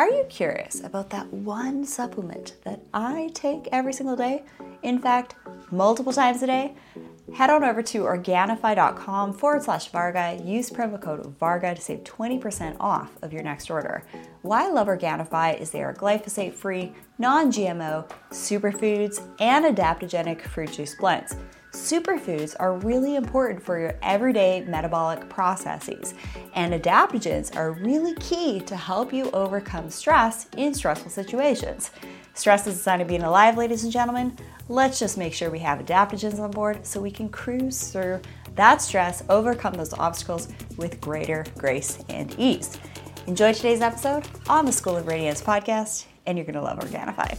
Are you curious about that one supplement that I take every single day? In fact, multiple times a day? Head on over to Organifi.com forward slash Varga. Use promo code Varga to save 20% off of your next order. Why I love Organifi is they are glyphosate free, non GMO, superfoods, and adaptogenic fruit juice blends. Superfoods are really important for your everyday metabolic processes, and adaptogens are really key to help you overcome stress in stressful situations. Stress is a sign of being alive, ladies and gentlemen. Let's just make sure we have adaptogens on board so we can cruise through that stress, overcome those obstacles with greater grace and ease. Enjoy today's episode on the School of Radiance podcast, and you're going to love Organifi.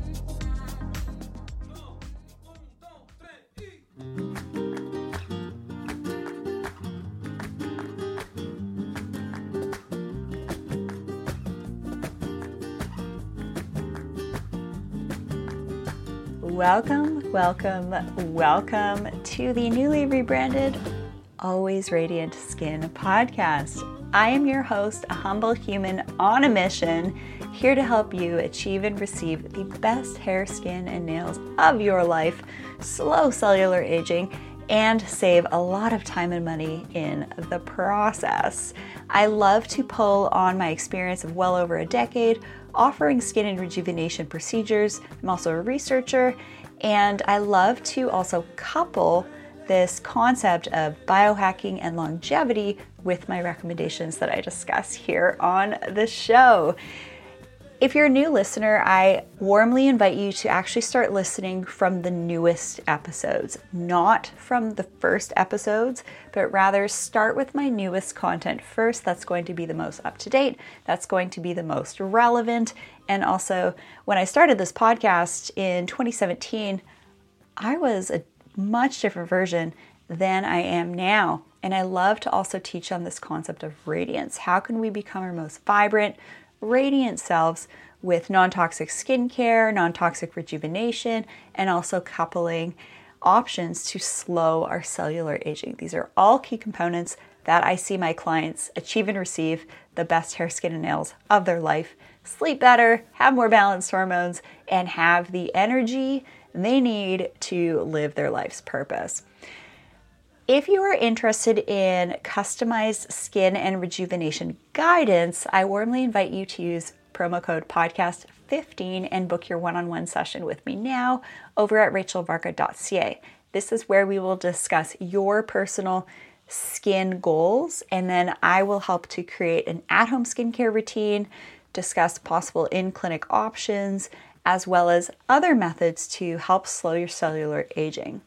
Welcome, welcome, welcome to the newly rebranded Always Radiant Skin podcast. I am your host, a humble human on a mission, here to help you achieve and receive the best hair, skin, and nails of your life, slow cellular aging, and save a lot of time and money in the process. I love to pull on my experience of well over a decade offering skin and rejuvenation procedures. I'm also a researcher, and I love to also couple this concept of biohacking and longevity with my recommendations that I discuss here on the show. If you're a new listener, I warmly invite you to actually start listening from the newest episodes, not from the first episodes, but rather start with my newest content first. That's going to be the most up to date, that's going to be the most relevant. And also, when I started this podcast in 2017, I was a much different version than I am now. And I love to also teach on this concept of radiance. How can we become our most vibrant, radiant selves with non toxic skincare, non toxic rejuvenation, and also coupling options to slow our cellular aging. These are all key components that I see my clients achieve and receive the best hair, skin, and nails of their life, sleep better, have more balanced hormones, and have the energy they need to live their life's purpose. If you are interested in customized skin and rejuvenation guidance, I warmly invite you to use promo code podcast15 and book your one on one session with me now over at rachelvarga.ca. This is where we will discuss your personal skin goals, and then I will help to create an at home skincare routine, discuss possible in clinic options, as well as other methods to help slow your cellular aging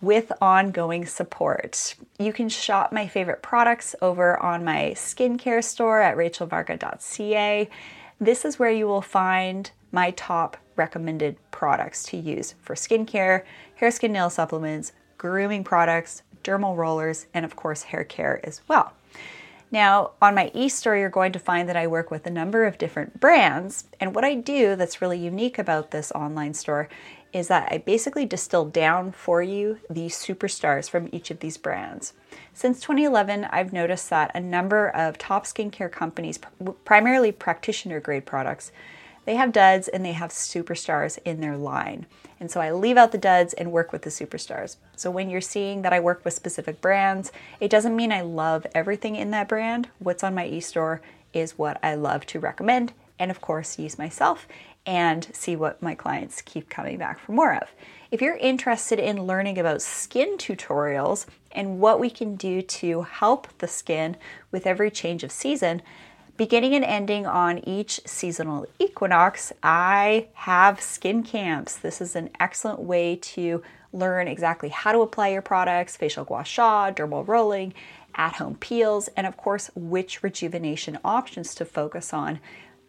with ongoing support. You can shop my favorite products over on my skincare store at rachelvarga.ca. This is where you will find my top recommended products to use for skincare, hair, skin, nail supplements, grooming products, dermal rollers, and of course, hair care as well. Now, on my e-store, you're going to find that I work with a number of different brands. And what I do that's really unique about this online store is that I basically distill down for you the superstars from each of these brands. Since 2011, I've noticed that a number of top skincare companies, primarily practitioner grade products, they have duds and they have superstars in their line. And so I leave out the duds and work with the superstars. So when you're seeing that I work with specific brands, it doesn't mean I love everything in that brand. What's on my e-store is what I love to recommend and of course use myself and see what my clients keep coming back for more of. If you're interested in learning about skin tutorials and what we can do to help the skin with every change of season, beginning and ending on each seasonal equinox, I have skin camps. This is an excellent way to learn exactly how to apply your products, facial gua sha, dermal rolling, at home peels, and of course, which rejuvenation options to focus on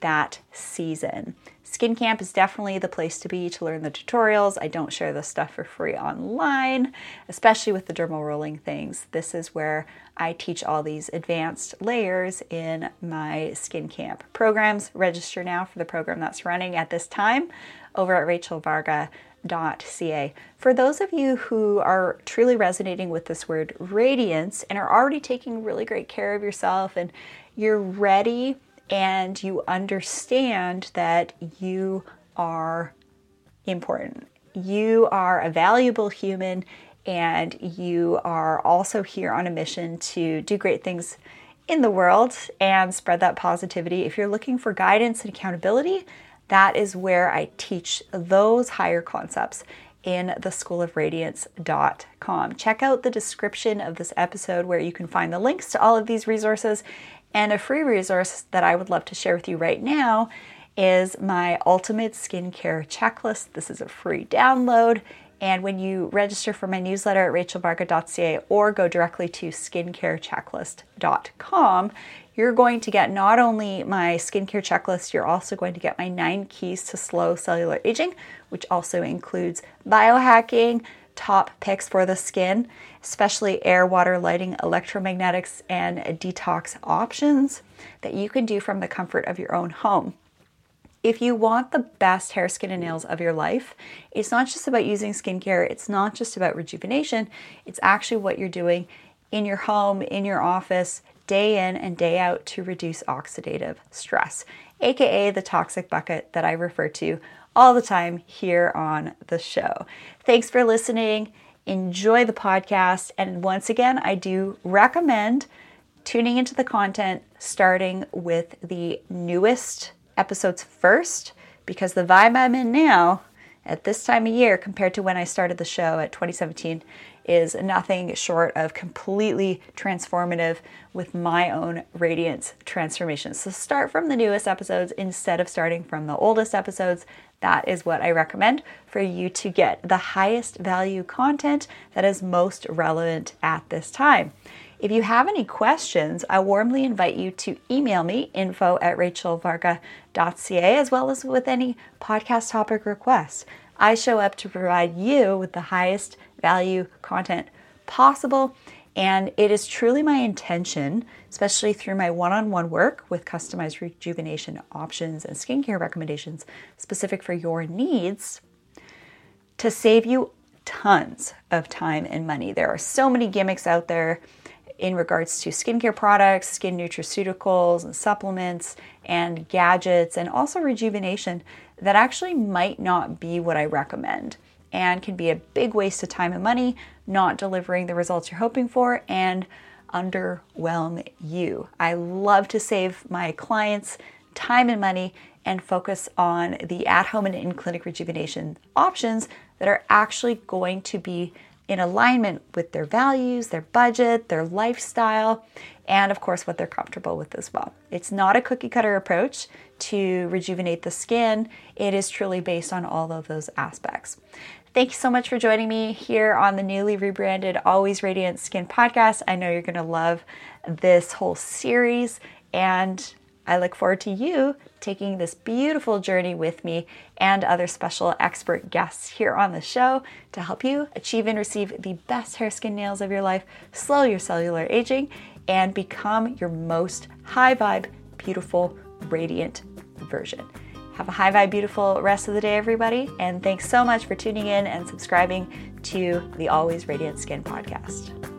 that season. Skin Camp is definitely the place to be to learn the tutorials. I don't share this stuff for free online, especially with the dermal rolling things. This is where I teach all these advanced layers in my Skin Camp programs. Register now for the program that's running at this time over at rachelvarga.ca. For those of you who are truly resonating with this word radiance and are already taking really great care of yourself and you're ready and you understand that you are important. You are a valuable human and you are also here on a mission to do great things in the world and spread that positivity. If you're looking for guidance and accountability, that is where I teach those higher concepts in the schoolofradiance.com. Check out the description of this episode where you can find the links to all of these resources and a free resource that I would love to share with you right now is my ultimate skincare checklist. This is a free download. And when you register for my newsletter at rachelvarga.ca or go directly to skincarechecklist.com, you're going to get not only my skincare checklist, you're also going to get my nine keys to slow cellular aging, which also includes biohacking, top picks for the skin, especially air, water, lighting, electromagnetics, and detox options that you can do from the comfort of your own home. If you want the best hair, skin, and nails of your life, it's not just about using skincare, it's not just about rejuvenation, it's actually what you're doing in your home, in your office, day in and day out to reduce oxidative stress, aka the toxic bucket that I refer to all the time here on the show. Thanks for listening. Enjoy the podcast. And once again, I do recommend tuning into the content starting with the newest episodes first because the vibe I'm in now at this time of year compared to when I started the show at 2017 is nothing short of completely transformative with my own radiance transformation. So start from the newest episodes instead of starting from the oldest episodes. That is what I recommend for you to get the highest value content that is most relevant at this time. If you have any questions, I warmly invite you to email me info at rachelvarga.ca as well as with any podcast topic requests. I show up to provide you with the highest value content possible. And it is truly my intention, especially through my one on one work with customized rejuvenation options and skincare recommendations specific for your needs, to save you tons of time and money. There are so many gimmicks out there in regards to skincare products, skin nutraceuticals, and supplements, and gadgets, and also rejuvenation that actually might not be what I recommend and can be a big waste of time and money, not delivering the results you're hoping for, and underwhelm you. I love to save my clients time and money and focus on the at home and in clinic rejuvenation options that are actually going to be in alignment with their values, their budget, their lifestyle, and of course, what they're comfortable with as well. It's not a cookie cutter approach to rejuvenate the skin, it is truly based on all of those aspects. Thank you so much for joining me here on the newly rebranded Always Radiant Skin podcast. I know you're going to love this whole series, and I look forward to you taking this beautiful journey with me and other special expert guests here on the show to help you achieve and receive the best hair, skin, nails of your life, slow your cellular aging, and become your most high vibe, beautiful, radiant version. Have a high vibe, beautiful rest of the day, everybody. And thanks so much for tuning in and subscribing to the Always Radiant Skin podcast.